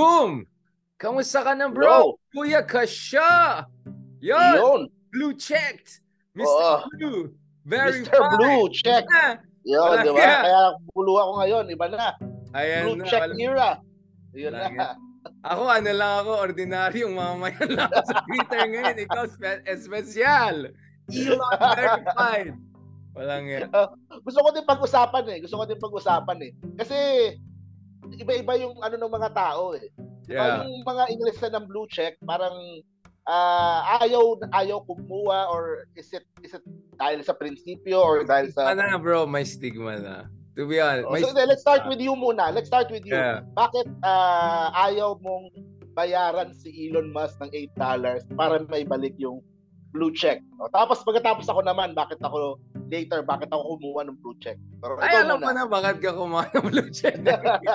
Boom! Kamusta ka na, bro? Bro. Kuya ka siya! Yon! Yun. Blue checked! Mr. Oo. Blue! Very Mr. Blue, check. Wala di ba? kaya. Bulu ako ngayon, iba na. Ayan Blue na. check wala- era. Yun na. Ako, ano lang ako, ordinaryong mamamayan lang ako sa Twitter ngayon. Ikaw, spe- espesyal. Elon verified. Walang yan. Gusto ko din pag-usapan eh. Gusto ko din pag-usapan eh. Kasi iba-iba yung ano ng mga tao eh. Di ba? Yeah. Yung mga English na ng blue check, parang ah, ayaw ayaw kumuha or is it is it dahil sa prinsipyo or dahil sa Ano na bro, may stigma na. To be honest, Oh, may so, let's start with you muna. Let's start with you. Yeah. Bakit ah, ayaw mong bayaran si Elon Musk ng $8 para maibalik yung blue check? O, tapos pagkatapos ako naman, bakit ako later, bakit ako kumuha ng blue check? Pero Ay, alam muna. na bakit ka kumain ng blue check.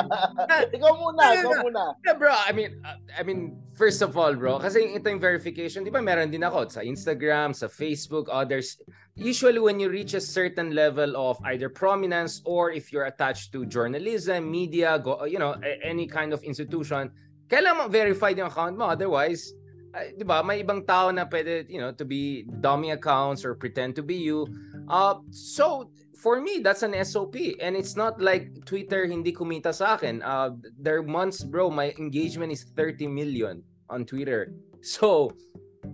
ikaw muna, ikaw muna. Yeah, bro, I mean, I mean, first of all, bro, kasi ito yung verification, di ba meron din ako sa Instagram, sa Facebook, others. Usually when you reach a certain level of either prominence or if you're attached to journalism, media, go, you know, any kind of institution, kailangan verified yung account mo. Otherwise, uh, di ba, may ibang tao na pwede, you know, to be dummy accounts or pretend to be you. Uh, so, for me, that's an SOP. And it's not like Twitter hindi kumita sa akin. Uh, there are months, bro, my engagement is 30 million on Twitter. So,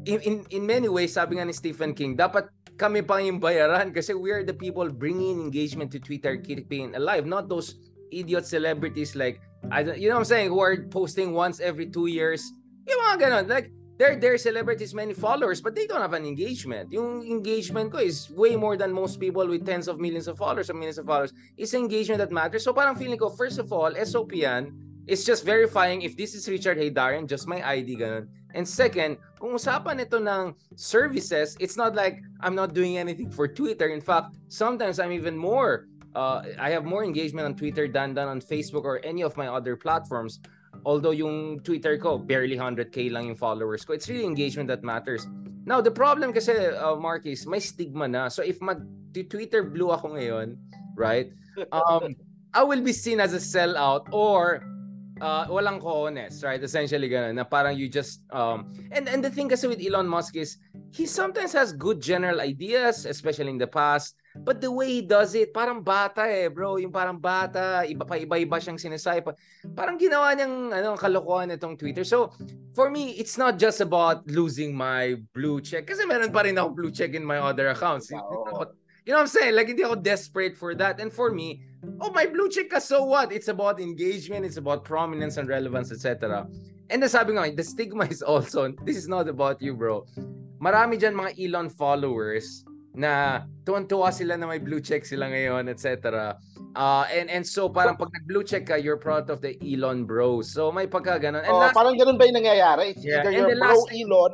in, in, in many ways, sabi nga ni Stephen King, dapat kami pa yung bayaran kasi we are the people bringing engagement to Twitter, keeping alive, not those idiot celebrities like, I don't, you know what I'm saying, who are posting once every two years. Yung mga ganon. Like, they're, they're celebrities, many followers, but they don't have an engagement. Yung engagement ko is way more than most people with tens of millions of followers or millions of followers. It's engagement that matters. So parang feeling ko, first of all, SOP yan, it's just verifying if this is Richard Haydarian, just my ID, ganun. And second, kung usapan ito ng services, it's not like I'm not doing anything for Twitter. In fact, sometimes I'm even more, uh, I have more engagement on Twitter than, than on Facebook or any of my other platforms. Although yung Twitter ko, barely 100k lang yung followers ko. It's really engagement that matters. Now, the problem kasi, uh, Mark, is may stigma na. So if mag-Twitter blue ako ngayon, right? Um, I will be seen as a sellout or uh, walang cojones, right? Essentially ganun, na parang you just, um, and, and the thing kasi with Elon Musk is, he sometimes has good general ideas, especially in the past, but the way he does it, parang bata eh, bro. Yung parang bata, iba pa iba-iba siyang sinasay. Pa, parang ginawa niyang ano, kalokohan itong Twitter. So, for me, it's not just about losing my blue check. Kasi meron pa rin ako blue check in my other accounts. Oo. You know what I'm saying? Like, hindi ako desperate for that. And for me, oh, my blue check ka, so what? It's about engagement, it's about prominence and relevance, etc. And then sabi nga, the stigma is also, this is not about you, bro. Marami dyan mga Elon followers na tuwan-tuwa sila na may blue check sila ngayon, etc. Uh, and and so parang pag nag-blue check ka, you're part of the Elon bros. So may pagka ganun. And Oh, last, parang ganun ba yung nangyayari? It's Yeah, either and you're the last- pro-Elon,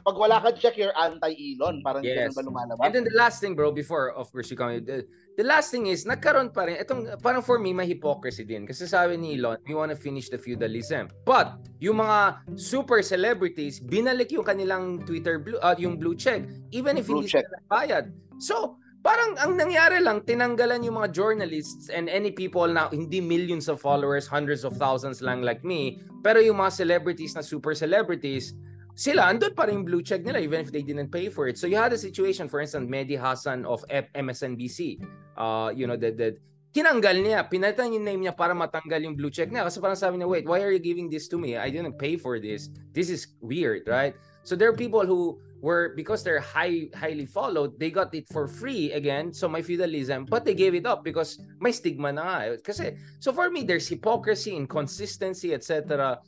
pag wala ka check, you're anti-Elon. Parang Yes. ganun ba lumalabas? And then the last thing, bro, before of course you come, the, the last thing is nagkaroon pa rin itong parang for me may hypocrisy din kasi sabi ni Elon, we want to finish the feudalism. But yung mga super celebrities, binalik yung kanilang Twitter blue uh, yung blue check even if Blue hindi check. sila bayad. So, parang ang nangyari lang tinanggalan yung mga journalists and any people na hindi millions of followers, hundreds of thousands lang like me, pero yung mga celebrities na super celebrities, sila, andun pa rin blue check nila even if they didn't pay for it. So you had a situation, for instance, Mehdi Hassan of F- MSNBC, uh, you know, that, that tinanggal niya, pinalitan yung name niya para matanggal yung blue check niya. Kasi parang sabi niya, wait, why are you giving this to me? I didn't pay for this. This is weird, right? So there are people who were, because they're high, highly followed, they got it for free again. So may feudalism, but they gave it up because may stigma na nga. Kasi, so for me, there's hypocrisy, inconsistency, etc.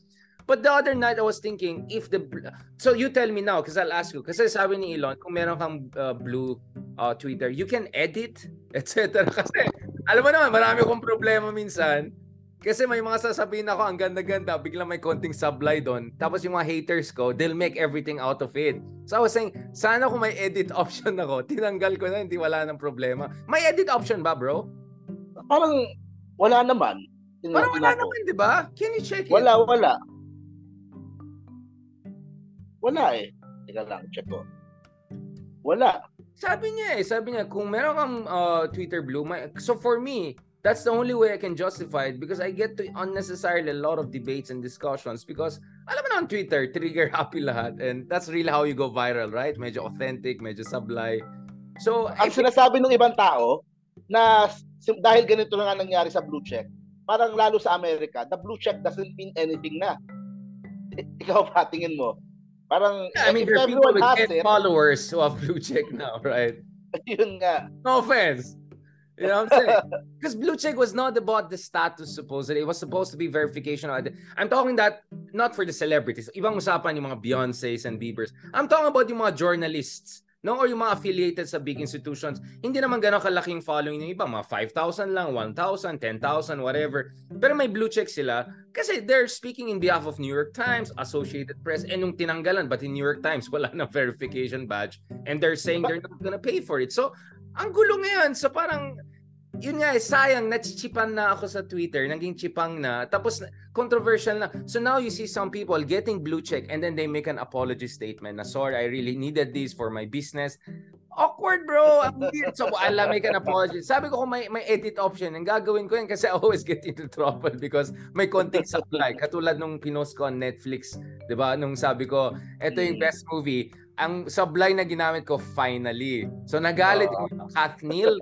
But the other night I was thinking if the so you tell me now because I'll ask you. Kasi sabi ni Elon kung meron kang uh, blue uh, Twitter you can edit etc kasi alam mo naman marami akong problema minsan. Kasi may mga sasabihin ako ang ganda-ganda biglang may konting sablay doon tapos yung mga haters ko they'll make everything out of it. So I was saying sana kung may edit option ako tinanggal ko na hindi wala nang problema. May edit option ba bro? Parang wala naman. Parang wala naman di ba? Can you check it? Wala, wala. Wala eh. Teka lang, check ko. Wala. Sabi niya eh, sabi niya, kung meron kang uh, Twitter Blue, may, so for me, That's the only way I can justify it because I get to unnecessarily a lot of debates and discussions because alam mo na on Twitter, trigger happy lahat and that's really how you go viral, right? Medyo authentic, medyo sablay. So, ang sinasabi ng ibang tao na dahil ganito na nga nangyari sa blue check, parang lalo sa Amerika, the blue check doesn't mean anything na. Ikaw pa tingin mo. Parang yeah, I mean, there are people with 10 followers who have blue check now, right? Yun nga. No offense. You know what I'm saying? Because blue check was not about the status supposedly. It was supposed to be verification. I'm talking that not for the celebrities. Ibang usapan yung mga Beyoncé's and Bieber's. I'm talking about yung mga journalists. No, or yung mga affiliated sa big institutions, hindi naman gano'ng kalaking following ng iba, mga 5,000 lang, 1,000, 10,000, whatever. Pero may blue check sila kasi they're speaking in behalf of New York Times, Associated Press, and nung tinanggalan, but in New York Times, wala na verification badge, and they're saying they're not gonna pay for it. So, ang gulo ngayon. So, parang, yun nga eh, sayang, nachichipan na ako sa Twitter, naging chipang na, tapos controversial na. So now you see some people getting blue check and then they make an apology statement na, sorry, I really needed this for my business. Awkward, bro. Ang weird. So, alam, make an apology. Sabi ko kung may, may edit option, ang gagawin ko yan kasi I always get into trouble because may konting supply. Katulad nung pinost ko on Netflix, di ba? Nung sabi ko, ito yung best movie ang sublime na ginamit ko finally. So nagalit uh, yung. Kathniel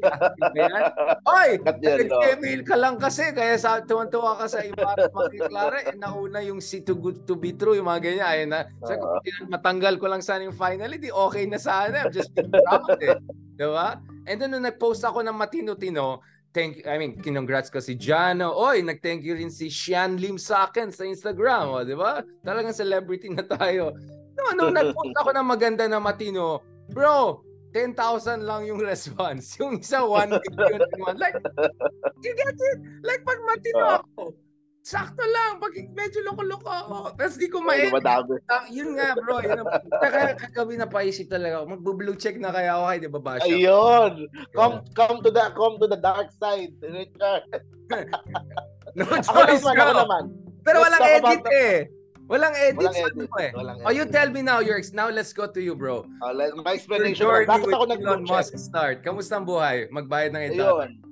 Oy! Nag-email ka lang kasi kaya sa tuwan-tuwa ka sa iba makiklara eh nauna yung si too good to be true yung mga ganyan ayun na. So uh, matanggal ko lang sana yung finally di okay na sana. I'm just being proud eh. Diba? And then nung nag-post ako ng matino-tino, thank I mean, congrats ko si Jano. Oy, nag-thank you rin si Sean Lim sa akin sa Instagram, oh, 'di ba? Talagang celebrity na tayo. No, nung nagpunta ako ng maganda na matino, bro, 10,000 lang yung response. Yung isa, 1 million. like, you get it? Like, pag matino ako, sakto lang. Pag medyo loko-loko ako. Tapos di ko ma- uh, Yun nga, bro. Yun ang, kaya kagabi na paisip talaga ako. Magbo-blue check na kaya ako kay Di ba, Basha? Ayun. Come, come to the come to the dark side, Richard. no choice, ako naman, bro. Ako naman. Pero Let's walang edit eh. Walang edit. Walang edit. Mo eh. Walang edit. Oh, you tell me now, your now let's go to you, bro. Uh, let, my explanation. Bakit ako nag Elon Musk start? Kamusta ang buhay? Magbayad ng edit. Ayun.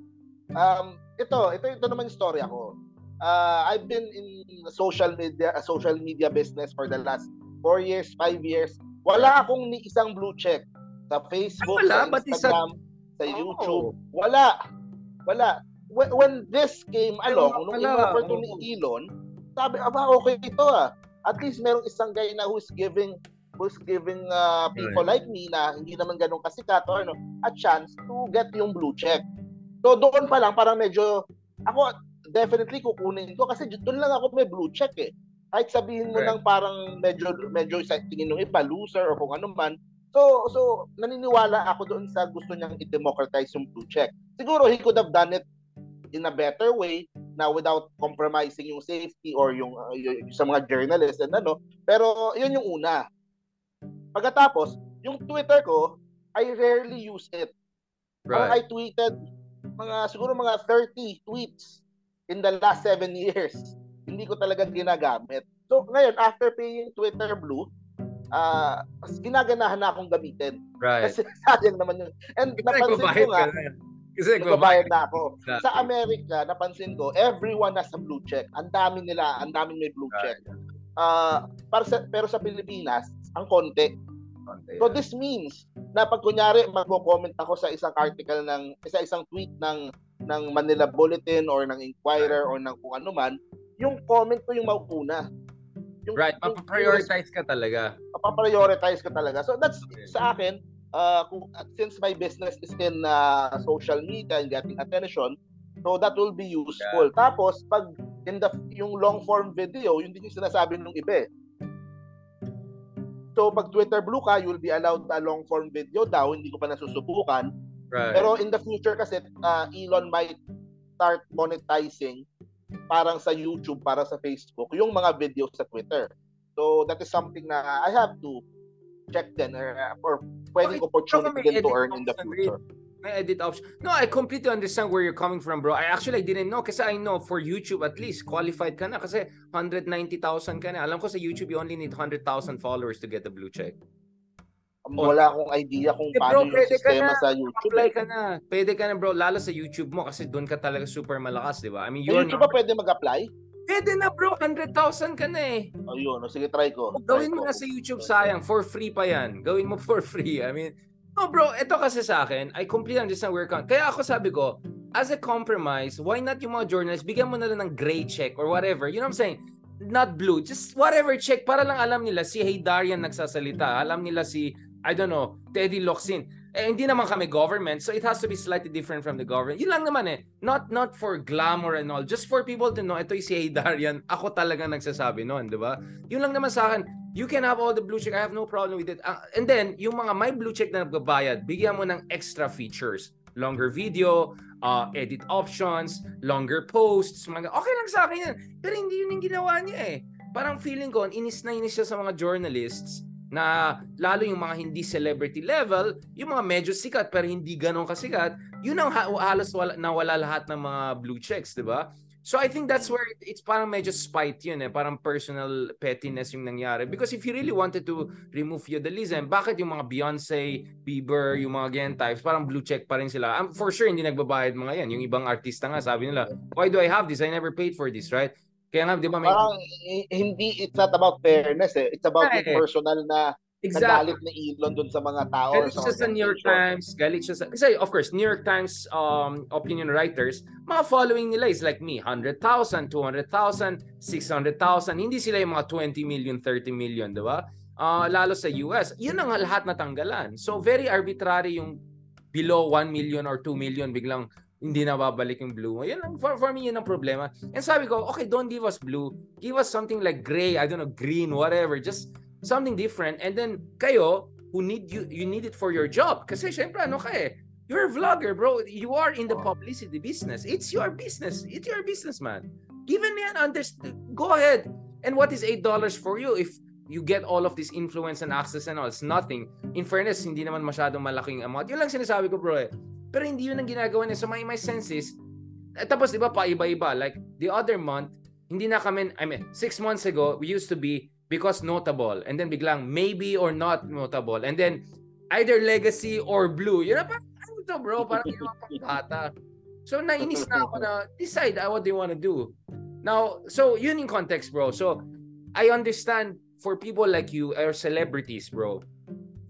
Um, ito, ito, ito naman yung story ako. Uh, I've been in social media, uh, social media business for the last 4 years, 5 years. Wala akong ni isang blue check sa Facebook, Ay, wala, sa Instagram, isa... sa YouTube. Oh. Wala. Wala. When, when this came along, nung in-offer to ni Elon, sabi, aba, okay ito ah at least merong isang guy na who's giving who's giving uh, people right. like me na hindi naman ganun kasikat or ano, a chance to get yung blue check. So doon pa lang parang medyo ako definitely kukunin ko kasi doon lang ako may blue check eh. Kahit sabihin mo right. ng parang medyo medyo sa tingin ng iba loser or kung ano man. So so naniniwala ako doon sa gusto niyang i-democratize yung blue check. Siguro he could have done it in a better way na without compromising yung safety or yung, uh, yung sa mga journalists and ano. Pero yun yung una. Pagkatapos, yung Twitter ko, I rarely use it. Right. I tweeted mga siguro mga 30 tweets in the last 7 years. Hindi ko talaga ginagamit. So ngayon, after paying Twitter Blue, uh, ginaganahan na akong gamitin. Right. Kasi sayang naman yun. And napansin ko nga, kasi nagbabayad na ako. Exactly. Sa Amerika, napansin ko, everyone has a blue check. Ang dami nila, ang dami may blue check. Uh, para sa, pero sa Pilipinas, ang konti. So this means na pag kunyari magko-comment ako sa isang article ng isa isang tweet ng ng Manila Bulletin or ng Inquirer or ng kung ano man, yung comment ko yung mauuna. Yung, right, mapaprioritize ka talaga. Mapaprioritize ka talaga. So that's okay. sa akin, uh, kung, since my business is in uh, social media and getting attention, so that will be useful. Yeah. Tapos, pag in the, yung long form video, yun din yung sinasabi ng iba eh. So, pag Twitter Blue ka, you will be allowed a long form video daw. Hindi ko pa nasusubukan. Right. Pero in the future kasi, uh, Elon might start monetizing parang sa YouTube, para sa Facebook, yung mga videos sa Twitter. So, that is something na I have to check din or, uh, or pwedeng opportunity din to earn in the future. May edit option. No, I completely understand where you're coming from, bro. I actually I didn't know kasi I know for YouTube at least qualified ka na kasi 190,000 ka na. Alam ko sa YouTube you only need 100,000 followers to get the blue check. wala akong idea kung Eh, bro, paano yung sistema na. sa YouTube. Apply eh. ka na. Pwede ka na bro, lalo sa YouTube mo kasi doon ka talaga super malakas, di ba? I mean, you're YouTube ba pwede mag-apply? Pwede na bro, 100,000 ka na eh. Ayun, oh, sige, try ko. O, Try gawin mo ko. na sa YouTube, sayang. For free pa yan. Gawin mo for free. I mean, no bro, ito kasi sa akin, I completely understand where you're. Kaya ako sabi ko, as a compromise, why not yung mga journalists, bigyan mo na lang ng gray check or whatever. You know what I'm saying? Not blue, just whatever check para lang alam nila si Hey Darian nagsasalita. Alam nila si, I don't know, Teddy Locsin. Eh, hindi naman kami government, so it has to be slightly different from the government. Yun lang naman eh. Not not for glamour and all, just for people to know, ito si Hey Darian, ako talaga nagsasabi noon, di ba? Yun lang naman sa akin, you can have all the blue check, I have no problem with it. Ah, and then, yung mga may blue check na nagbabayad, bigyan mo ng extra features. Longer video, uh, edit options, longer posts, mga, okay lang sa akin yan. Pero hindi yun yung ginawa niya eh. Parang feeling ko, inis na inis siya sa mga journalists na lalo yung mga hindi celebrity level, yung mga medyo sikat pero hindi ganun kasikat, yun ang ha- halos wala, nawala lahat ng mga blue checks, di ba? So I think that's where it- it's parang medyo spite yun eh, parang personal pettiness yung nangyari. Because if you really wanted to remove feudalism, bakit yung mga Beyonce, Bieber, yung mga ganyan types, parang blue check pa rin sila. Um, for sure, hindi nagbabayad mga yan. Yung ibang artista nga, sabi nila, why do I have this? I never paid for this, right? Kaya nga, di ba may... Parang hindi, it's not about fairness eh. It's about Yeah, yung personal na Exactly. nagalit ni Elon dun sa mga tao. Galit siya sa New York. Times, galit siya sa... Kasi of course, New York Times um, opinion writers, mga following nila is like me, 100,000, 200,000, 600,000. Hindi sila yung mga 20 million, 30 million, di ba? Ah, lalo sa US. Yun ang lahat natanggalan. So very arbitrary yung below 1 million or 2 million biglang hindi na babalik yung blue. Yun ang, for, for me, yun ang problema. And sabi ko, okay, don't give us blue. Give us something like gray, I don't know, green, whatever. Just something different. And then, kayo, who need you, you need it for your job. Kasi syempre, ano ka eh, you're a vlogger, bro. You are in the publicity business. It's your business. It's your business, man. Given me an understand, go ahead. And what is $8 for you if you get all of this influence and access and all? It's nothing. In fairness, hindi naman masyadong malaking amount. Yun lang sinasabi ko, bro eh. Pero hindi yun ang ginagawa niya. So my, my sense is, eh, tapos di ba pa iba-iba. Like the other month, hindi na kami, I mean, six months ago, we used to be because notable. And then biglang maybe or not notable. And then either legacy or blue. Yun na parang, ano to bro? Parang yung bata. So nainis na ako na decide what they want to do. Now, so yun yung context bro. So I understand for people like you or celebrities bro.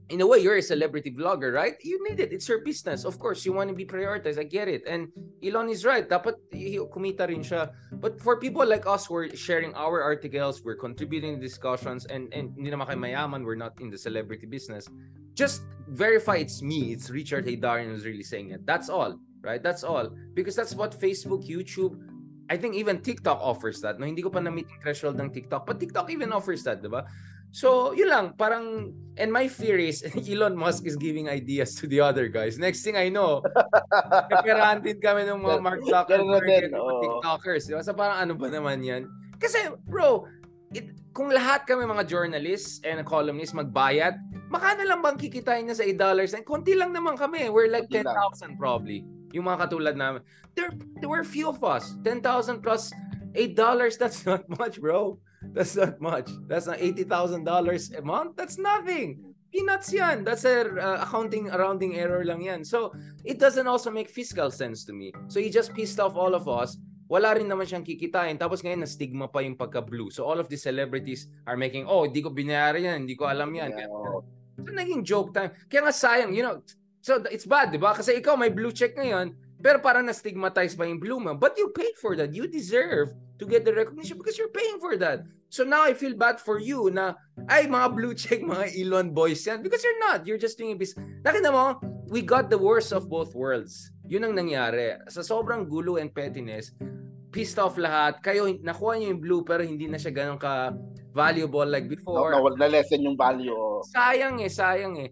In a way, you're a celebrity vlogger, right? You need it. It's your business. Of course, you want to be prioritized. I get it. And Elon is right. Dapat kumita rin siya. But for people like us who are sharing our articles, we're contributing discussions, and, and hindi naman kayo mayaman, we're not in the celebrity business. Just verify it's me. It's Richard Haydarian who's really saying it. That's all. Right? That's all. Because that's what Facebook, YouTube, I think even TikTok offers that. No, hindi ko pa na-meet threshold ng TikTok. But TikTok even offers that, di ba? So, yun lang, parang, and my fear is, Elon Musk is giving ideas to the other guys. Next thing I know, naperahan din kami ng mga Mark na Zuckerberg and mga. TikTokers. Di ba? So, parang ano ba naman yan? Kasi, bro, it, kung lahat kami mga journalists and columnists magbayad, makano lang bang kikitain niya sa $8? And konti lang naman kami. We're like Konti lang. 10,000 probably. Yung mga katulad namin. There, there were few of us. 10,000 plus $8, that's not much, bro. That's not much. That's not $80,000 a month. That's nothing. Peanuts yan. That's a uh, accounting rounding error lang yan. So, it doesn't also make fiscal sense to me. So, he just pissed off all of us. Wala rin naman siyang kikitain. Tapos ngayon, na-stigma pa yung pagka-blue. So, all of the celebrities are making, oh, hindi ko binayaran yan. Hindi ko alam yan. Yeah, oo. So, naging joke time. Kaya nga sayang, you know, so it's bad, di ba? Kasi ikaw may blue check ngayon, pero parang na-stigmatize pa yung blue mo. But you paid for that. You deserve to get the recognition because you're paying for that. So now I feel bad for you na, ay, mga blue check, mga Elon boys yan. Because you're not. You're just doing a business. Nakita mo, we got the worst of both worlds. Yun ang nangyari. Sa sobrang gulo and pettiness, pissed off lahat. Kayo, nakuha niyo yung blue pero hindi na siya ganun ka valuable like before Na, na, lesson yung value. sayang eh, sayang eh.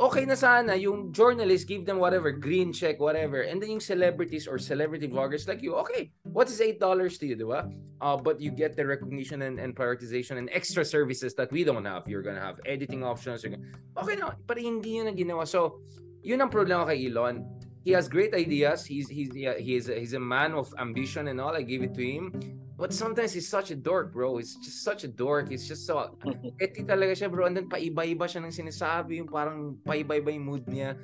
Okay na sana yung journalists give them whatever, green check, whatever. And then yung celebrities or celebrity vloggers like you, okay, what is $8 to you, di ba? Uh, but you get the recognition and, and prioritization and extra services that we don't have. You're gonna have editing options. You're gonna... Okay na, pero hindi yun ang ginawa. So, yun ang problema kay Elon. He has great ideas. He's he's he is he's a man of ambition and all. I give it to him. But sometimes he's such a dork, bro. He's just such a dork. He's just so... Eti talaga siya, bro. And then paiba-iba siya ng sinasabi. Yung parang paiba-iba yung mood niya.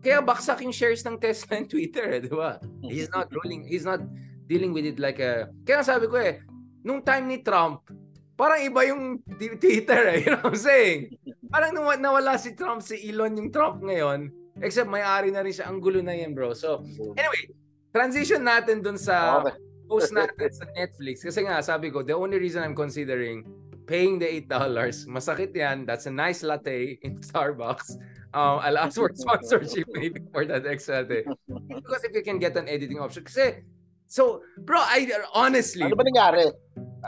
Kaya baksak yung shares ng Tesla and Twitter, eh, di ba? He's not ruling, he's not dealing with it like a... Kaya sabi ko eh, nung time ni Trump, parang iba yung Twitter eh. You know what I'm saying? Parang nung nawala si Trump, si Elon yung Trump ngayon, except may-ari na rin siya. Ang gulo na yan, bro. So, anyway, transition natin dun sa... Okay post natin sa Netflix. Kasi nga, sabi ko, the only reason I'm considering paying the $8, masakit yan. That's a nice latte in Starbucks. Um, I'll ask for sponsorship maybe for that extra day. Because if you can get an editing option. Kasi, so, bro, I honestly... Ano ba nangyari?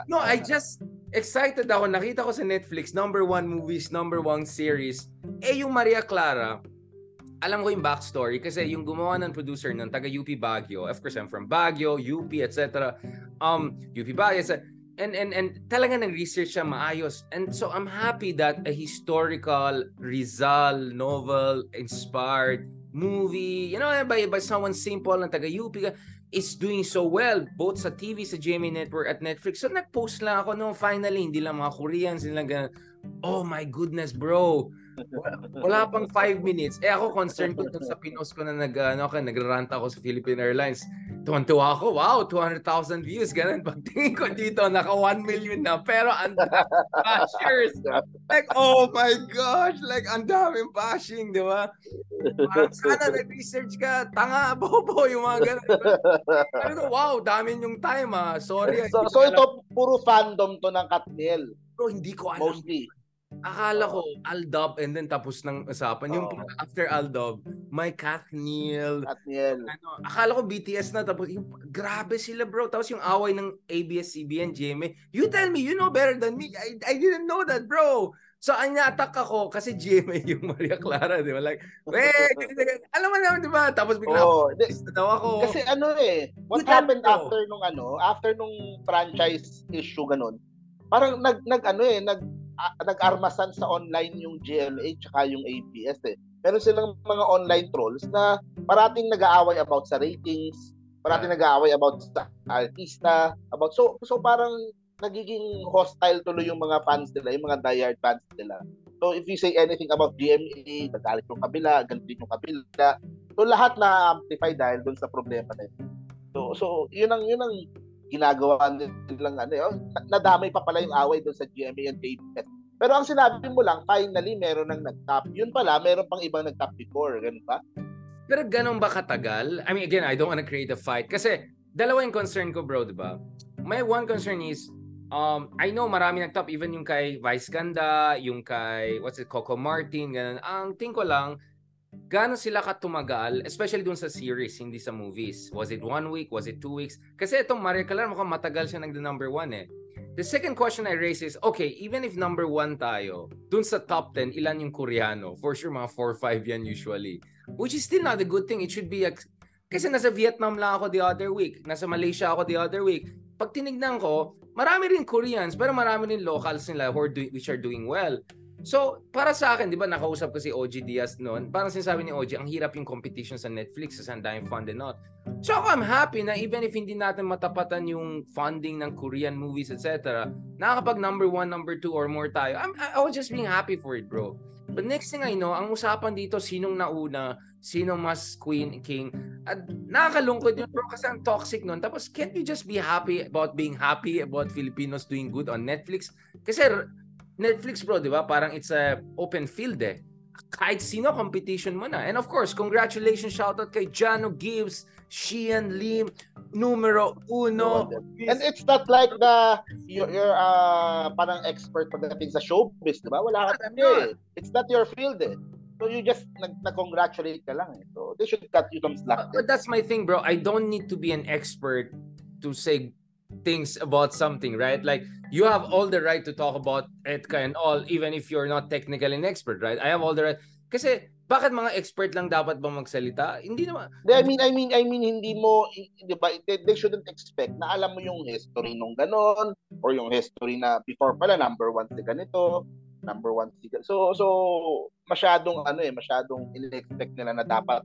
No, I just excited ako. Nakita ko sa Netflix, number one movies, number one series. Eh, yung Maria Clara, alam ko yung backstory kasi yung gumawa ng producer ng taga UP Baguio. Of course, I'm from Baguio, UP, etc. Um, UP Baguio, etc. And, and, and talaga nag-research siya maayos. And so I'm happy that a historical Rizal novel inspired movie, you know, by, by someone simple ng taga UP is doing so well both sa TV, sa GMA Network at Netflix. So nag-post lang ako no finally, hindi lang mga Koreans, hindi lang ganun. Oh my goodness, bro wala pang 5 minutes. Eh ako concerned ko sa pinos ko na nag ano ka nagrarant ako sa Philippine Airlines. Tuwan-tuwa ako, wow, 200,000 views, ganun. Pagtingin ko dito, naka 1 million na. Pero ang bashers. Like, oh my gosh, like, ang daming bashing, di ba? Parang sana nag-research ka, tanga, bobo, yung mga ganun. Pero wow, dami yung time, ah. Sorry. So, so ito, puro fandom to ng Katniel. Bro, hindi ko alam. Mostly. Akala ko Aldab and then tapos ng usapan. Yung oh. after Aldab, may Kathniel. Kathniel. Ano, akala ko BTS na tapos yung grabe sila bro. Tapos yung away ng ABS-CBN, GMA. You tell me, you know better than me. I, I didn't know that bro. So, anya-attack ako kasi GMA yung Maria Clara, di ba? Like, wait, alam mo naman, di ba? Tapos bigla, oh, di, daw ako. Kasi ano eh, what happened after nung ano, after nung franchise issue ganun, parang nag, nag ano eh, nag, uh, nag-armasan sa online yung GMA tsaka yung ABS eh. Meron silang mga online trolls na parating nag-aaway about sa ratings, parating nag-aaway about sa artista, about so so parang nagiging hostile tuloy yung mga fans nila, yung mga diehard fans nila. So if you say anything about GMA, nagalit yung kabila, din yung kabila. So lahat na amplify dahil doon sa problema na yun. So so yun ang yun ang ginagawa nilang ano, oh, nadamay pa pala yung away doon sa GMA and KBS. Pero ang sinabi mo lang, finally, meron nang nag-top. Yun pala, meron pang ibang nag-top before. Ganun ba? Pero ganun ba katagal? I mean, again, I don't want to create a fight. Kasi, dalawa yung concern ko, bro, di ba? My one concern is, um, I know marami nag-top, even yung kay Vice Ganda, yung kay, what's it, Coco Martin, ganun. Ang ting ko lang, Gaano sila katumagal, especially dun sa series, hindi sa movies? Was it one week? Was it two weeks? Kasi itong Maria Clara, mukhang matagal siya nagda number one eh. The second question I raise is, okay, even if number one tayo, dun sa top 10, ilan yung Koreano? For sure, mga 4 5 yan usually. Which is still not a good thing. It should be, a... kasi nasa Vietnam lang ako the other week. Nasa Malaysia ako the other week. Pag tinignan ko, marami rin Koreans, pero marami rin locals nila who are do- which are doing well. So, para sa akin, di ba, nakausap ko si OG Diaz noon. Parang sinasabi ni OG, ang hirap yung competition sa Netflix sa ang daming fund and all. So, ako, I'm happy na even if hindi natin matapatan yung funding ng Korean movies, etc., nakakapag number one, number two, or more tayo. I'm, I was just being happy for it, bro. But next thing I know, ang usapan dito, sinong nauna, sinong mas queen, king. At nakakalungkot yun, bro, kasi ang toxic nun. Tapos, can't you just be happy about being happy about Filipinos doing good on Netflix? Kasi Netflix bro, di ba? Parang it's a open field eh. Kahit sino, competition mo na. And of course, congratulations, shoutout kay Jano Gibbs, Shian Lim, numero uno. And it's not like the, you're, you're uh, parang expert pagdating sa showbiz, di ba? Wala ka eh. It's not your field eh. So you just nag- congratulate ka lang eh. So they should cut you some slack. But, but that's my thing, bro. I don't need to be an expert to say things about something, right? Like you have all the right to talk about etka and all, even if you're not technically an expert, right? I have all the right. Kasi bakit mga expert lang dapat ba magsalita? Hindi naman. I mean, I mean, I mean, hindi mo, di ba, they, they shouldn't expect na alam mo yung history nung ganon, or yung history na before pala, number one si ganito, number one si ganito. So, so, masyadong, ano eh, masyadong in-expect nila na dapat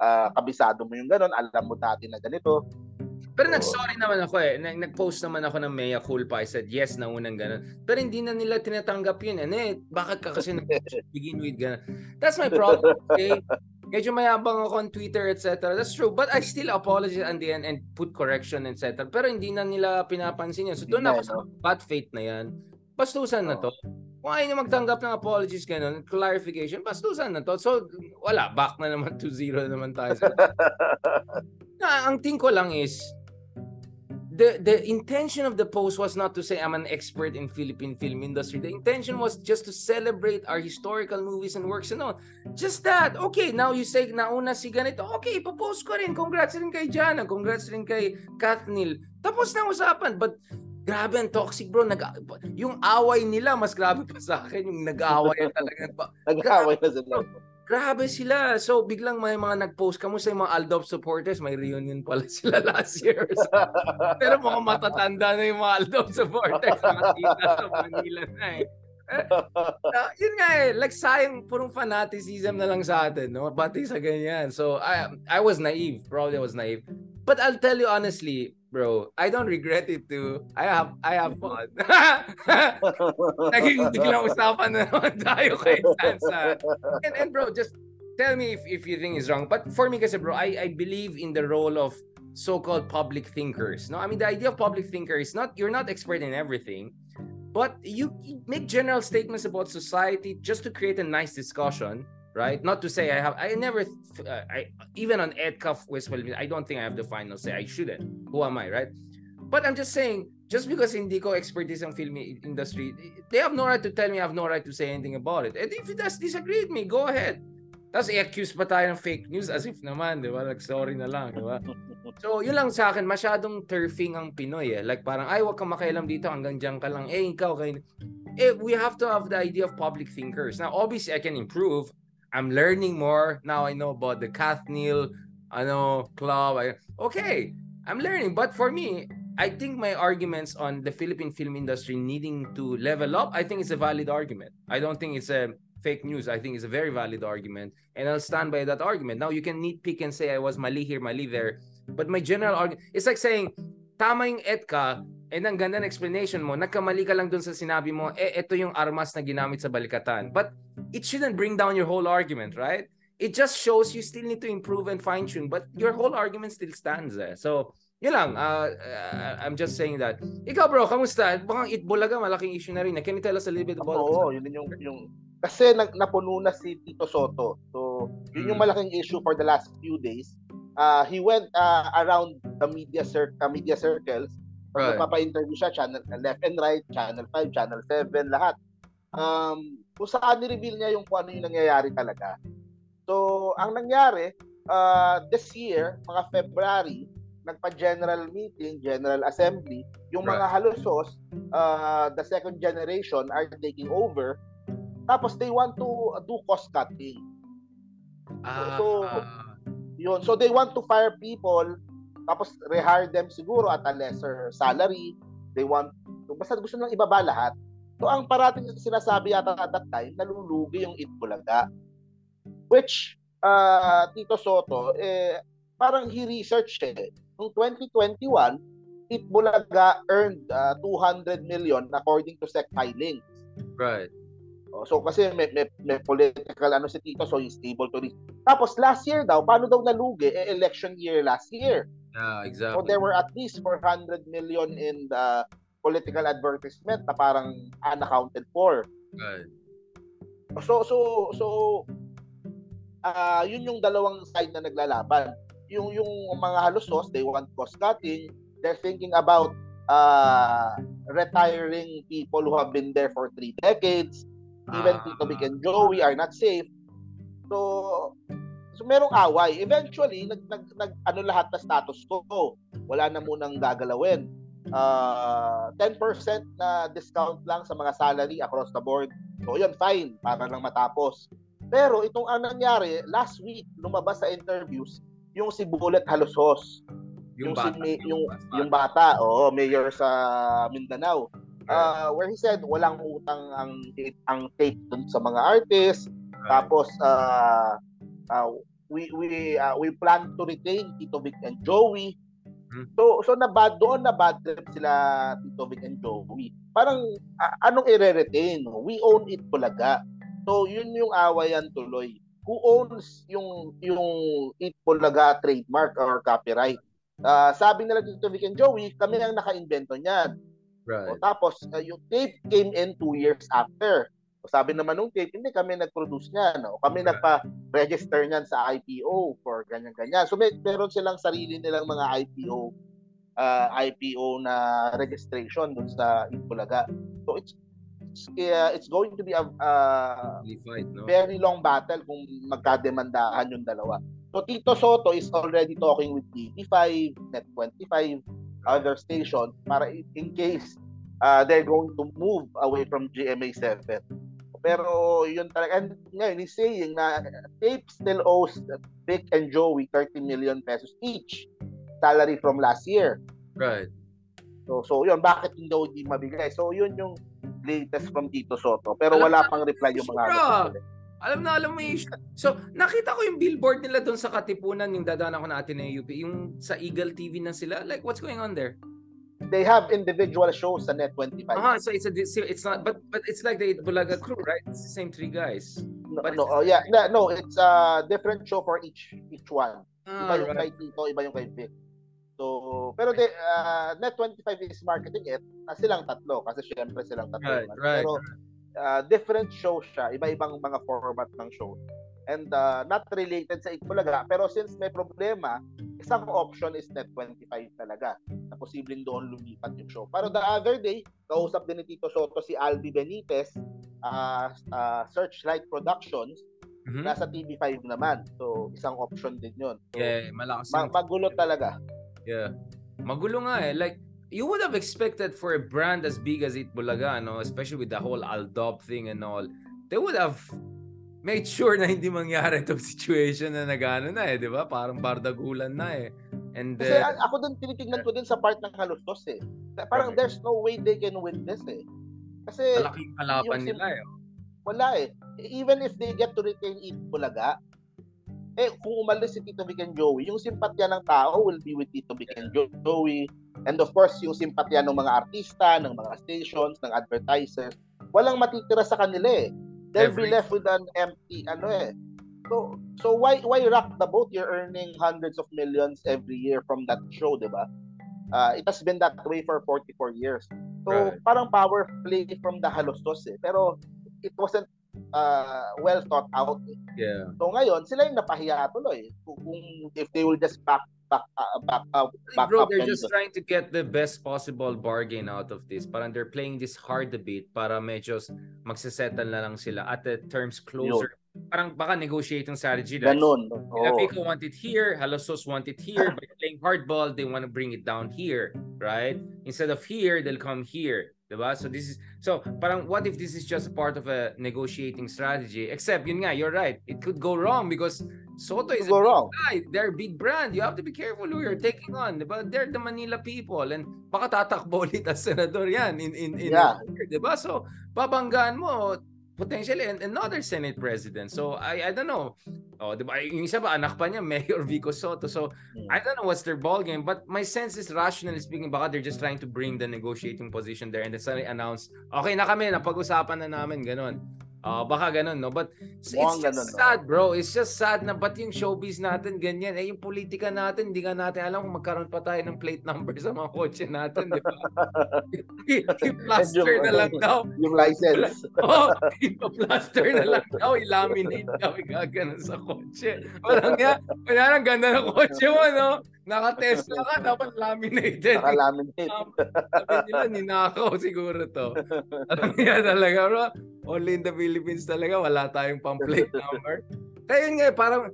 uh, kabisado mo yung ganon, alam mo dati na ganito. Pero nag-sorry naman ako eh. Nag-post naman ako ng mea culpa. I said, yes, na unang ganun. Pero hindi na nila tinatanggap yun. Ano eh, bakit ka kasi begin with ganun? That's my problem. Okay? Medyo mayabang ako on Twitter, etc. That's true. But I still apologize at the end and put correction, etc. Pero hindi na nila pinapansin yun. So doon ako sa bad faith na yan. Bastusan na to. Kung ayaw nyo magtanggap ng apologies, ganun, clarification, bastusan na to. So, wala, back na naman to zero naman tayo. na, ang thing ko lang is, the the intention of the post was not to say I'm an expert in Philippine film industry. The intention was just to celebrate our historical movies and works and all. Just that. Okay, now you say nauna si ganito. Okay, ipopost ko rin. Congrats rin kay Jana. Congrats rin kay Kathniel. Tapos na usapan. But grabe ang toxic bro. Nag yung away nila mas grabe pa sa akin. Yung nag-away talaga. nag-away na sila. Grabe sila. So, biglang may mga nag-post. Kamusta yung mga Aldop supporters? May reunion pala sila last year. So, pero mga matatanda na yung mga Aldop supporters. Nakakita sa Manila na eh. uh, yun nga eh, like sayang purong fanaticism na lang sa atin, no? Pati sa ganyan. So, I, I was naive. Probably I was naive. But I'll tell you honestly, bro, I don't regret it too. I have I have fun. Naging biglang usapan na naman tayo kay Sansa. And, and bro, just tell me if, if you think is wrong. But for me kasi bro, I, I believe in the role of so-called public thinkers. No, I mean the idea of public thinker is not you're not expert in everything, but you make general statements about society just to create a nice discussion right? Not to say I have, I never, uh, I even on EdCuff Westwell, I don't think I have the final say. I shouldn't. Who am I, right? But I'm just saying, just because hindi ko expertise ang film industry, they have no right to tell me I have no right to say anything about it. And if it does disagree with me, go ahead. Tapos i-accuse pa tayo ng fake news as if naman, di ba? Like, sorry na lang, di ba? So, yun lang sa akin, masyadong turfing ang Pinoy eh. Like, parang, ay, wag kang makialam dito, hanggang dyan ka lang. Eh, ikaw, kayo. Eh, we have to have the idea of public thinkers. Now, obviously, I can improve. I'm learning more. Now I know about the Kathniel, I know club. I, okay, I'm learning. But for me, I think my arguments on the Philippine film industry needing to level up, I think it's a valid argument. I don't think it's a fake news. I think it's a very valid argument. And I'll stand by that argument. Now you can nitpick and say I was mali here, mali there. But my general argument, it's like saying, tama yung etka, and ang ganda ng explanation mo, nagkamali ka lang dun sa sinabi mo, eh, ito yung armas na ginamit sa balikatan. But it shouldn't bring down your whole argument, right? It just shows you still need to improve and fine tune, but your whole argument still stands there. So, yun lang. Uh, uh, I'm just saying that. Ikaw bro, kamusta? Baka Itbulaga, malaking issue na rin. Can you tell us a little bit about Oo, yun yung, yung, kasi nag, napuno na si Tito Soto. So, yun yung hmm. malaking issue for the last few days. Uh, he went uh, around the media, cir- uh, media circles. Right. Magpapa-interview siya, channel left and right, channel 5, channel 7, lahat. Um, kung saan ni-reveal niya yung kung ano yung nangyayari talaga. So, ang nangyari, uh, this year, mga February, nagpa-general meeting, general assembly, yung right. mga halusos, uh, the second generation are taking over, tapos they want to do cost cutting. Uh, so, uh, yun. So, they want to fire people, tapos rehire them siguro at a lesser salary. They want, basta gusto nang ibaba lahat. So ang parating sinasabi yata at that time, nalulugi yung Itbulaga. Which uh, Tito Soto, eh, parang he researched eh. Noong 2021, Itbulaga earned uh, 200 million according to SEC filings. Right. Oh, so kasi may, may, may political ano si Tito so he's able to reach. Tapos last year daw, paano daw nalugi? Eh, election year last year. Yeah, exactly. So there were at least 400 million in the political advertisement na parang unaccounted for. Right. So so so uh, yun yung dalawang side na naglalaban. Yung yung mga halusos, they want cost cutting. They're thinking about uh, retiring people who have been there for three decades. Even uh, Tito Vic and Joey are not safe. So So merong away. Eventually, nag, nag, nag ano lahat na status quo. Wala na munang gagalawin uh, 10% na discount lang sa mga salary across the board. So yun, fine, para lang matapos. Pero itong ang nangyari, last week, lumabas sa interviews, yung si Bullet Halusos. Yung, yung bata. Si, yung, yung bata, oo, mayor sa Mindanao. Uh, where he said walang utang ang ang take dun sa mga artists. Tapos uh, uh, we we uh, we plan to retain Tito Vic and Joey Hmm. So so na bad doon na bad trip sila Tito Vic and Joey. Parang a- anong i-retain? We own it Bulaga. So yun yung awayan tuloy. Who owns yung yung Eat Bulaga trademark or copyright? Ah, sabi nila Tito Vic and Joey, kami ang naka-invento niyan. Right. O, tapos uh, yung tape came in two years after. Sabi naman nung tape, hindi kami nag-produce niyan. O, kami Right. nagpa-register niyan sa IPO for ganyan-ganyan. So may, meron silang sarili nilang mga IPO uh, IPO na registration dun sa Itbulaga. So it's it's, uh, it's going to be a uh, Fight, no? very long battle kung magkademandahan yung dalawa. So Tito Soto is already talking with TV5, Net25, other stations para in, in case uh, they're going to move away from GMA7. Pero yun talaga, and ngayon he's saying na Tape still owes Vic and Joey 30 million pesos each salary from last year. Right. So, so yun, bakit hindi daw hindi mabigay? So yun yung latest from Tito Soto. Pero Alam wala na- pang reply yung mga ano. Alam na alam mo yung. So, nakita ko yung billboard nila doon sa Katipunan, yung dadaanan ko natin ng UP, yung sa Eagle TV na sila. Like, what's going on there? They have individual shows sa Net25. Aha, so it's a it's not but but it's like the Bulaga crew, right? It's the same three guys. No, But no, oh, yeah, no, no, it's a different show for each each one. Iba Ah, yung right. kay Tito, iba yung kay Vic. So, pero de, uh, Net25 is marketing it na silang tatlo kasi syempre silang tatlo. Right, naman. right. Pero uh, different show siya, iba-ibang mga format ng show. And uh, not related sa Itbulaga, pero since may problema, isang option is Net25 talaga na posibleng doon lumipat yung show. Pero the other day, kausap din ni Tito Soto si Albi Benitez, uh, uh, Searchlight Productions, Mhm. nasa TV5 naman. So, isang option din yun. So, Yeah, malakas ma- magulo talaga. Yeah. Magulo nga eh. Like, you would have expected for a brand as big as Itbulaga, no? especially with the whole Aldop thing and all, they would have made sure na hindi mangyari itong situation na nagano na eh, di ba? Parang bardagulan na eh. And Kasi uh, a- ako din tinitingnan ko din sa part ng halustos eh. Parang Okay. there's no way they can win this eh. Kasi malaking kalaban nila eh. wala eh. Even if they get to retain Eat Bulaga, eh kung umalis si Tito Vic and Joey, yung simpatya ng tao will be with Tito Vic and Joey. And of course, yung simpatya ng mga artista, ng mga stations, ng advertisers, walang matitira sa kanila eh. They'll be Every- left with an empty ano eh. So so why why rock the boat? You're earning hundreds of millions every year from that show, 'di ba? Uh, it has been that way for 44 years. So Right. parang power play from the halustos eh. Pero it wasn't uh, well thought out. eh. Yeah. So ngayon, sila yung napahiya tuloy. Kung, if they will just back back uh, back up back Bro, up they're just trying to get the best possible bargain out of this. Parang they're playing this hard debate para medyo magsasettle na lang sila at the terms closer. Parang baka negotiating strategy. Like, ganun. Yeah, Oo. Pico want it here, Halosos want it here. By playing hardball, they want to bring it down here, right? Instead of here, they'll come here. Diba? So this is so parang what if this is just a part of a negotiating strategy? Except yun nga, you're right. It could go wrong because Soto is go a big wrong. guy. They're a big brand. You have to be careful who you're taking on. Diba? They're the Manila people and baka tatakbo ulit as senador yan in in in Yeah. year, diba? So babanggaan mo potentially an- another Senate president. So I I don't know. Oh, 'di ba? Yung isa ba anak pa niya Mayor Vico Soto. So Hmm. I don't know what's their ball game, but my sense is rationally speaking baka they're just trying to bring the negotiating position there and then suddenly announce, okay na kami, napag-usapan na namin ganun. Uh, baka ganun, no? But it's, it's Mukhang just ganun, sad, bro. It's just sad na ba't yung showbiz natin ganyan? Eh, yung politika natin, hindi ka natin alam kung magkaroon pa tayo ng plate number sa mga kotse natin, di ba? I-plaster na lang daw. Yung license. Oh, ipa-plaster na lang daw, i-laminate daw, igaganon sa kotse. Walang nga, wala nang ganda ng kotse mo, no? Naka-Tesla ka, dapat laminated. Nakalaminate. Um, sabi nila, ninakaw siguro to. Alam niya talaga, bro. Only in the Philippines talaga, wala tayong pang-plate number. Kaya yun nga, eh, parang,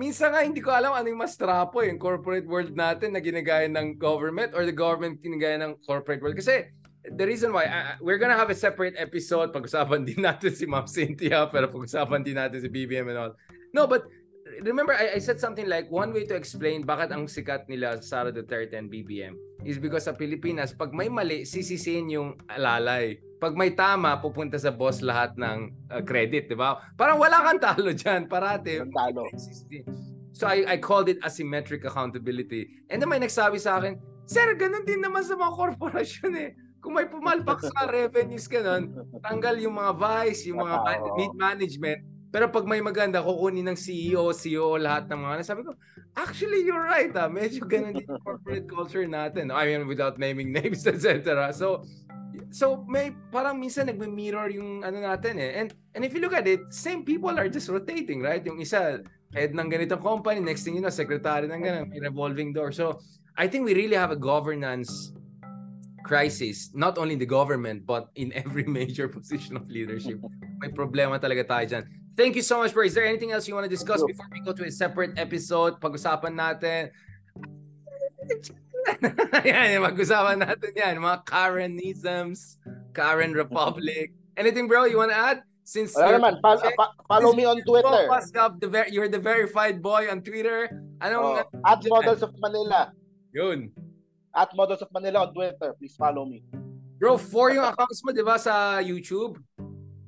minsan nga hindi ko alam ano yung mas trapo eh, yung corporate world natin na ginagaya ng government or the government ginagaya ng corporate world. Kasi, the reason why, uh, we're gonna have a separate episode, pag-usapan din natin si Ma'am Cynthia, pero pag-usapan din natin si BBM and all. No, but remember I, I said something like one way to explain bakit ang sikat nila Sara Duterte and BBM is because sa Pilipinas pag may mali sisisihin yung alalay pag may tama pupunta sa boss lahat ng uh, credit di ba parang wala kang talo diyan parati talo. So I, I called it asymmetric accountability. And then may nagsabi sa akin, Sir, ganun din naman sa mga korporasyon eh. Kung may pumalpak sa revenues ka nun, tanggal yung mga vice, yung mga Oo. mid management. Pero pag may maganda, kukunin ng CEO, CEO, lahat ng mga, sabi ko, actually, you're right ah. Medyo ganun din corporate culture natin. I mean, without naming names, etc. So, so may parang minsan nagme-mirror yung ano natin eh. And and if you look at it, same people are just rotating, right? Yung isa head ng ganitong company, next thing you know, secretary ng ganun, may revolving door. So, I think we really have a governance crisis, not only in the government, but in every major position of leadership. May problema talaga tayo dyan. Thank you so much, bro. Is there anything else you want to discuss before we go to a separate episode? Pag-usapan natin. yan, mag-usapan natin yan. Mga Karenisms, Karen Republic. Anything, bro, you want to add? Since Wala naman. Fol- Check. pa- follow me on Twitter. Up the ver- you're the verified boy on Twitter. Anong Oh, at Models of Manila. yun? At Models of Manila on Twitter. Please follow me. Bro, four yung accounts mo, di ba, sa YouTube?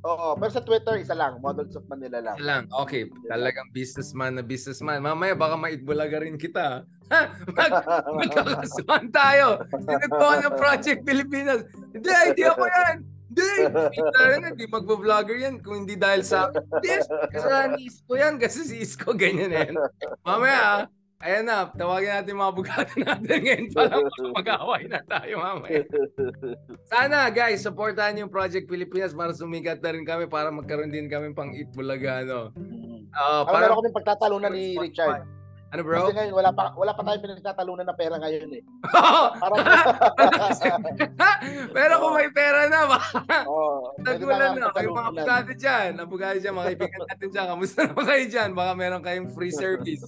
Oo, pero sa Twitter, isa lang. Models of Manila lang. Isa lang. Okay, talagang businessman na businessman. Mamaya baka maitbulaga rin kita. Ha? Mag, magkakasuhan tayo. Sinutuan ng Project Pilipinas. Hindi, hindi ako yan. Hindi. Hindi, hindi magbo-vlogger yan kung hindi dahil sa Yes, kasalanan ni Isko yan kasi si Isko ganyan yan. Mamaya, ayan na, tawagin natin mga bugado natin ngayon para mag-away na tayo mamaya. Sana guys, supportahan yung Project Pilipinas para sumikat na rin kami para magkaroon din kami pang Itbulaga ano. Mm. Uh, Ano meron kaming pagtatalunan ni Richard. Ano bro? Kasi ngayon, wala pa, wala pa tayong pinagtatalunan na pera ngayon eh. Pero kung may pera na, baka Oo. pwede Tagulan na, kayo mga abogado dyan. Abogado dyan, mga kaibigan natin dyan. Kamusta naman kayo dyan? Baka meron kayong free service.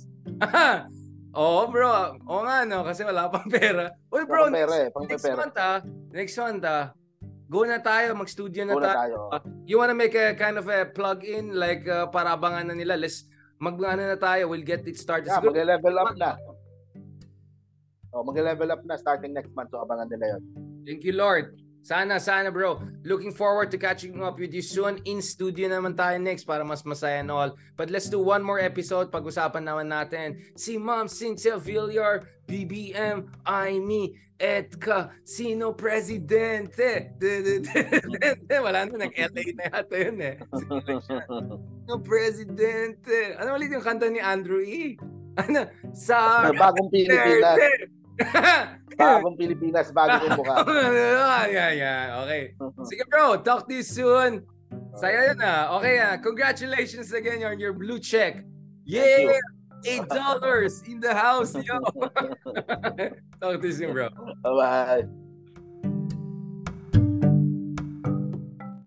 Oo bro, oo nga no, kasi wala pang pera. Uy bro, Pang pera eh, pang next pera. month ah, next month ah, go na tayo, mag-studio na Una tayo. tayo. You wanna make a kind of a plug-in, like uh, para abangan na nila, let's mag ano na tayo, we'll get it started. Yeah, mag-level up na. Oh, mag-level up na starting next month. So, abangan nila yun. Thank you, Lord. Sana, sana, bro. Looking forward to catching up with you soon. In studio naman tayo next para mas masaya and all. But let's do one more episode. Pag-usapan naman natin si Ma'am Cynthia Villar, BBM, I, me, Edka, sino presidente? Wala na, nag-LA na yata yun eh. Sino presidente? Ano ulit yung kanta ni Andrew E? Ano? Sa bagong Pilipinas. Duterte. Bagong Pilipinas, bagong mukha. yeah, yeah. Okay. Sige bro, talk to you soon. Saya yun ah. Okay ah. Congratulations again on your blue check. Yeah! Eight dollars in the house, yo. talk to you soon, bro. Bye-bye.